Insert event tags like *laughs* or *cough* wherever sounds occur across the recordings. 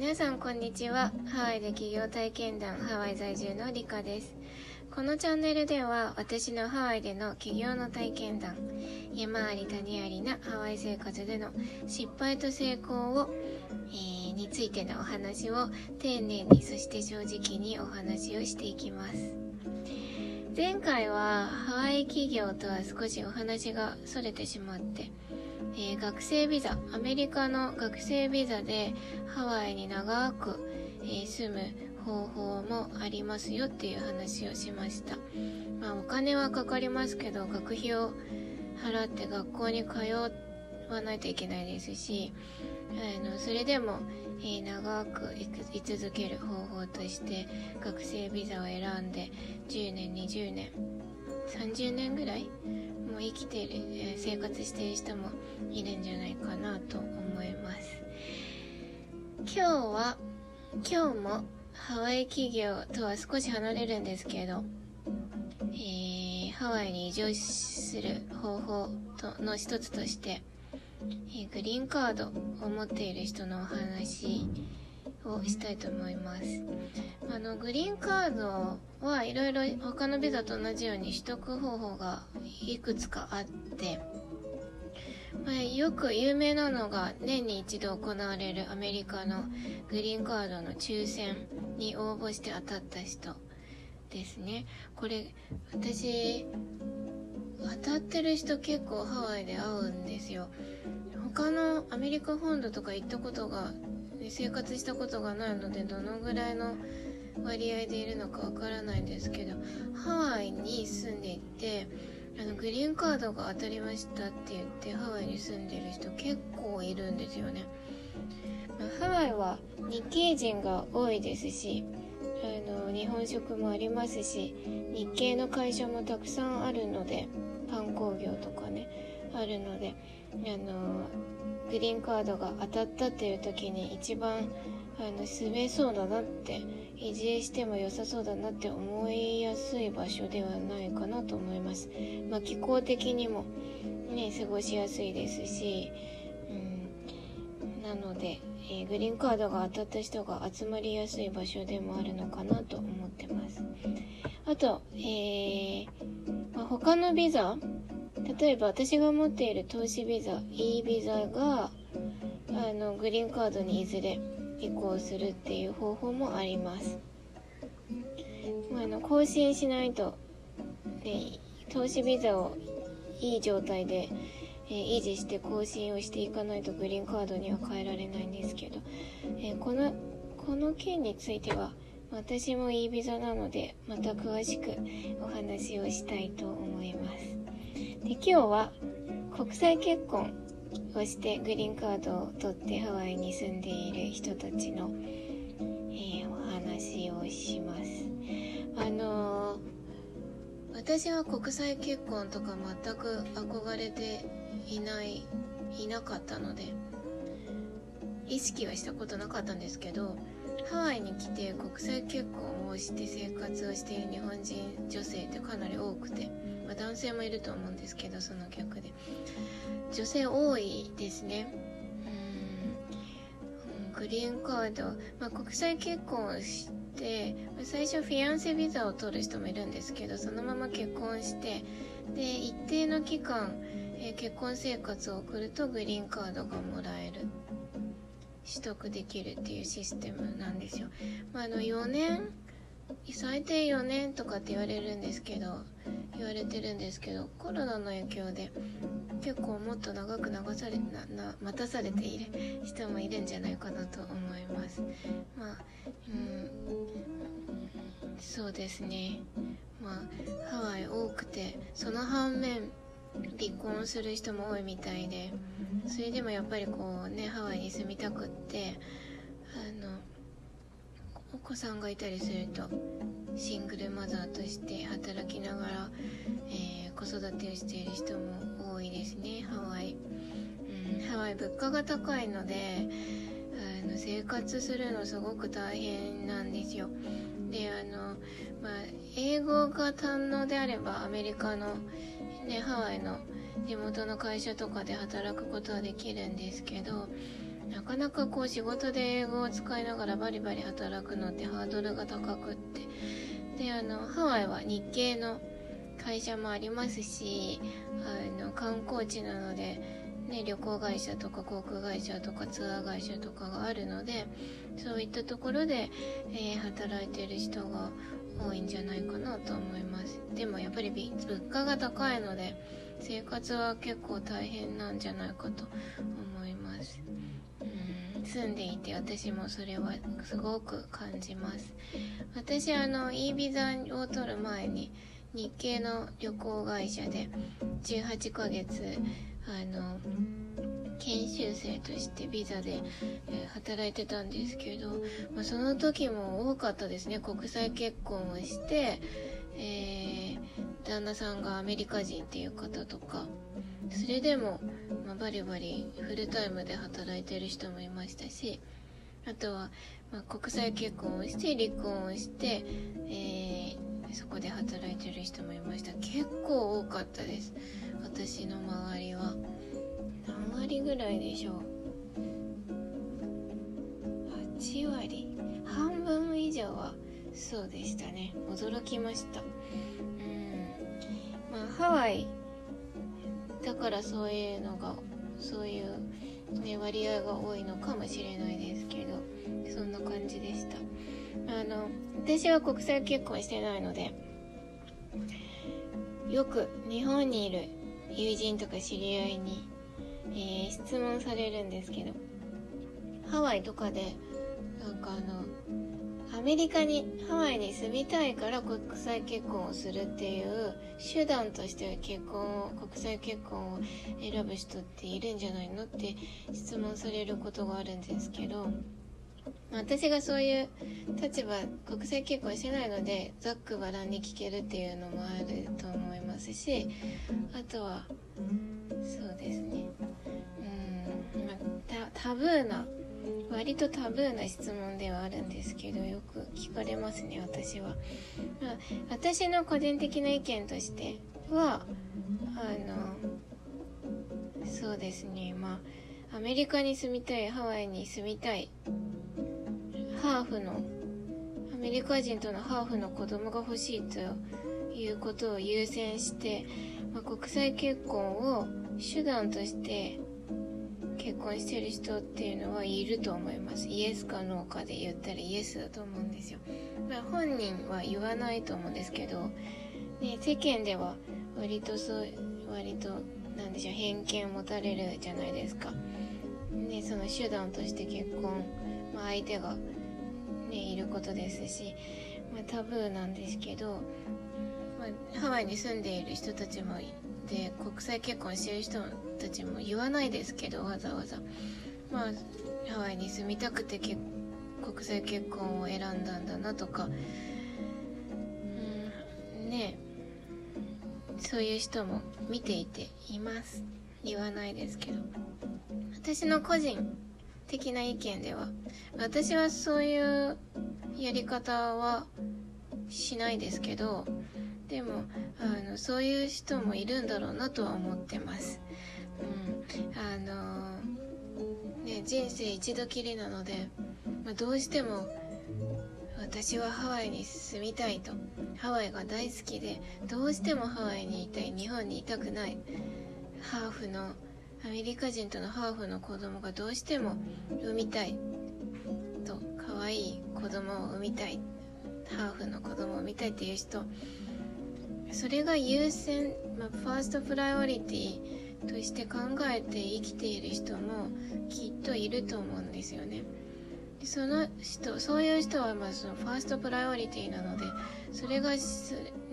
皆さんこんにちは。ハワイで企業体験談ハワイ在住のリカです。このチャンネルでは私のハワイでの起業の体験談山あり谷ありなハワイ生活での失敗と成功を、えー、についてのお話を丁寧にそして正直にお話をしていきます。前回はハワイ企業とは少しお話がそれてしまってえー、学生ビザアメリカの学生ビザでハワイに長く、えー、住む方法もありますよっていう話をしました、まあ、お金はかかりますけど学費を払って学校に通わないといけないですしあのそれでも、えー、長く居続ける方法として学生ビザを選んで10年20年30年ぐらいも生きている、え生活している人もいるんじゃないかなと思います。今日は今日もハワイ企業とは少し離れるんですけど、えー、ハワイに移住する方法との一つとして、えー、グリーンカードを持っている人のお話をしたいと思います。あのグリーンカードはいろいろ他のビザと同じように取得方法がいくつかあって、まあ、よく有名なのが年に一度行われるアメリカのグリーンカードの抽選に応募して当たった人ですね。これ私当たってる人結構ハワイで会うんですよ。他のアメリカ本土とか行ったことが生活したことがないのでどのぐらいの割合でいるのかわからないんですけどハワイに住んでいてあのグリーンカードが当たりましたって言ってハワイに住んでる人結構いるんですよね、まあ、ハワイは日系人が多いですしあの日本食もありますし日系の会社もたくさんあるのでパン工業とかねあるのであのグリーンカードが当たったっていう時に一番あの住めそうだなって移住しても良さそうだなって思いやすい場所ではないかなと思います、まあ、気候的にもね過ごしやすいですし、うん、なので、えー、グリーンカードが当たった人が集まりやすい場所でもあるのかなと思ってます。あと、えーまあ、他のビザ例えば私が持っている投資ビザ E ビザがあのグリーンカードにいずれ移行するっていう方法もあります。まあの更新しないと、ね、投資ビザをいい状態で、えー、維持して更新をしていかないとグリーンカードには変えられないんですけど、えー、このこの件については私もいいビザなのでまた詳しくお話をしたいと思います。で今日は国際結婚をしてグリーンカードを取ってハワイに住んでいる人たちの、えー、お話をします。あのー、私は国際結婚とか全く憧れていないいなかったので意識はしたことなかったんですけどハワイに来て国際結婚をして生活をしている日本人女性ってかなり多くて、まあ、男性もいると思うんですけどその逆で。女性多いですね。うん。グリーンカード、まあ、国際結婚して最初フィアンセビザを取る人もいるんですけどそのまま結婚してで一定の期間、えー、結婚生活を送るとグリーンカードがもらえる。取得できるっていうシステムなんですよ。まあ、あの4年最低4年とかって言われるんですけど言われてるんですけどコロナの影響で結構もっと長く流されなな待たされている *laughs* 人もいるんじゃないかなと思います。まあうんそうですね。まあハワイ多くてその反面離婚する人も多いみたいでそれでもやっぱりこうねハワイに住みたくってあのお子さんがいたりするとシングルマザーとして働きながら、えー、子育てをしている人も多いですねハワイ、うん、ハワイ物価が高いのであの生活するのすごく大変なんですよ。であの、まあ、英語が堪能であればアメリカのね、ハワイの地元の会社とかで働くことはできるんですけどなかなかこう仕事で英語を使いながらバリバリ働くのってハードルが高くって。であのハワイは日系の会社もありますしあの観光地なので、ね、旅行会社とか航空会社とかツアー会社とかがあるのでそういったところで、えー、働いてる人が多いんじゃないかなと思います。でもやっぱり物価が高いので生活は結構大変なんじゃないかと思います。住んでいて私もそれはすごく感じます。私あの e ビザを取る前に日系の旅行会社で18ヶ月あの研修生としてビザで、え、働いてたんですけど、まあ、その時も多かったですね。国際結婚をして、えー、旦那さんがアメリカ人っていう方とか。それでも、まあ、バリバリフルタイムで働いてる人もいましたしあとは、まあ、国際結婚をして離婚をして、えーそこで働いてる人もいました。結構多かったです。私の周りは。何割ぐらいでしょう。8割。半分以上はそうでしたね。驚きました。うん。まあハワイだからそういうのがそういう、ね、割合が多いのかもしれないですけどそんな感じでした。あの私は国際結婚してないのでよく日本にいる友人とか知り合いに、えー、質問されるんですけどハワイとかでなんかあのアメリカにハワイに住みたいから国際結婚をするっていう手段として結婚を国際結婚を選ぶ人っているんじゃないのって質問されることがあるんですけど私がそういう立場国際結婚してないのでざっくばらんに聞けるっていうのもあると思いますしあとはそうですね。うん、まあ、タブーな割とタブーな質問ではあるんですけどよく聞かれますね私は、まあ、私の個人的な意見としてはあのそうですね。まあアメリカに住みたいハワイに住みたいハーフのアメリカ人とのハーフの子供が欲しいということを優先して、まあ、国際結婚を手段として結婚してる人っていうのはいると思います。イエスかノーかで言ったらイエスだと思うんですよ、まあ、本人は言わないと思うんですけど、ね、世間では割とそう割となんでしょう偏見を持たれるじゃないですか、ね、その手段として結婚、まあ、相手がね、いることですし、まあ、タブーなんですけど、まあ、ハワイに住んでいる人たちもで国際結婚してる人たちも言わないですけどわざわざ。まあハワイに住みたくて国際結婚を選んだんだなとか。うんね。そういう人も見ていています。言わないですけど。私の個人的な意見では私はそういうやり方はしないですけどでもあのそういう人もいるんだろうなとは思ってます、うん。あのね、人生一度きりなので、まあ、どうしても私はハワイに住みたいと。ハワイが大好きでどうしてもハワイにいたい。日本にいたくない。ハーフのアメリカ人とのハーフの子供がどうしても産みたい。と可愛い子供を産みたい。ハーフの子供を産みたいっていう人それが優先、まあ、ファーストプライオリティとして考えて生きている人もきっといると思うんですよね。その人そういう人はまあそのファーストプライオリティなのでそれが、ね、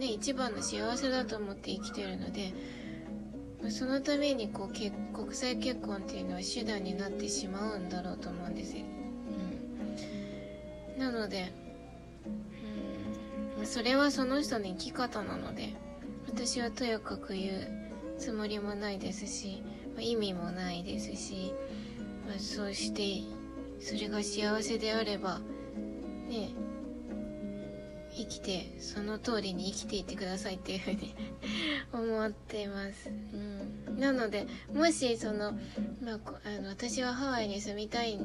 一番の幸せだと思って生きてるのでそのためにこう国際結婚っていうのは手段になってしまうんだろうと思うんですよ、うん、なので、それはその人の生き方なので私はとやかく言うつもりもないですし、まあ、意味もないですし、まあ、そうしてそれが幸せであればね生きてその通りに生きていってくださいっていうふうに *laughs* 思っています、うん、なのでもしその,、まあ、あの私はハワイに住みたい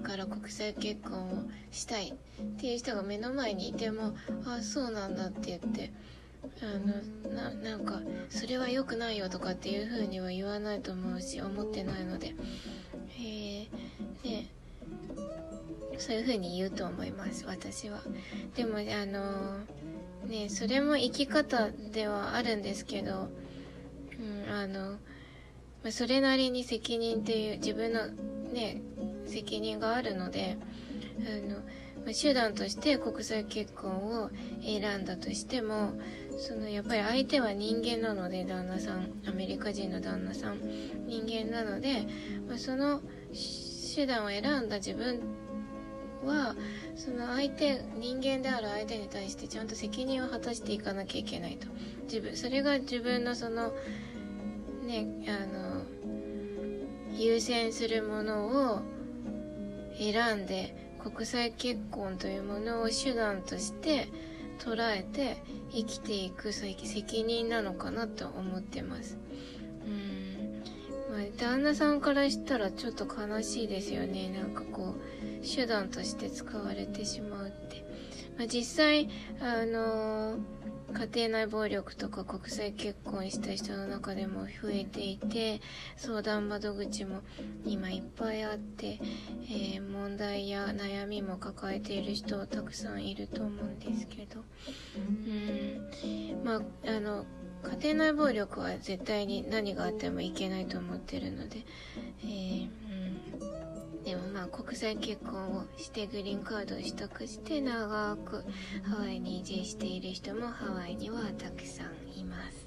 から国際結婚をしたいっていう人が目の前にいてもあそうなんだって言ってあのななんかそれは良くないよとかっていうふうには言わないと思うし思ってないので。えー、ねそういうふうに言うと思います私は。でもあのねそれも生き方ではあるんですけど、うん、あのそれなりに責任っていう自分のね責任があるのであの手段として国際結婚を選んだとしてもそのやっぱり相手は人間なので旦那さんアメリカ人の旦那さん人間なので、まあ、その手段を選んだ自分はその相手人間である相手に対してちゃんと責任を果たしていかなきゃいけないと。自分それが自分のそのねあの優先するものを選んで国際結婚というものを手段として捉えて生きていく責任なのかなと思ってます。うん。まあ旦那さんからしたらちょっと悲しいですよね。なんかこう手段として使われてしまうって、まあ、実際あのー家庭内暴力とか国際結婚した人の中でも増えていて相談窓口も今いっぱいあって、えー、問題や悩みも抱えている人たくさんいると思うんですけど。うん。まああの家庭内暴力は絶対に何があってもいけないと思ってるので、えー、でもまあ国際結婚をしてグリーンカードを取得して長くハワイに移住している人もハワイにはたくさんいます。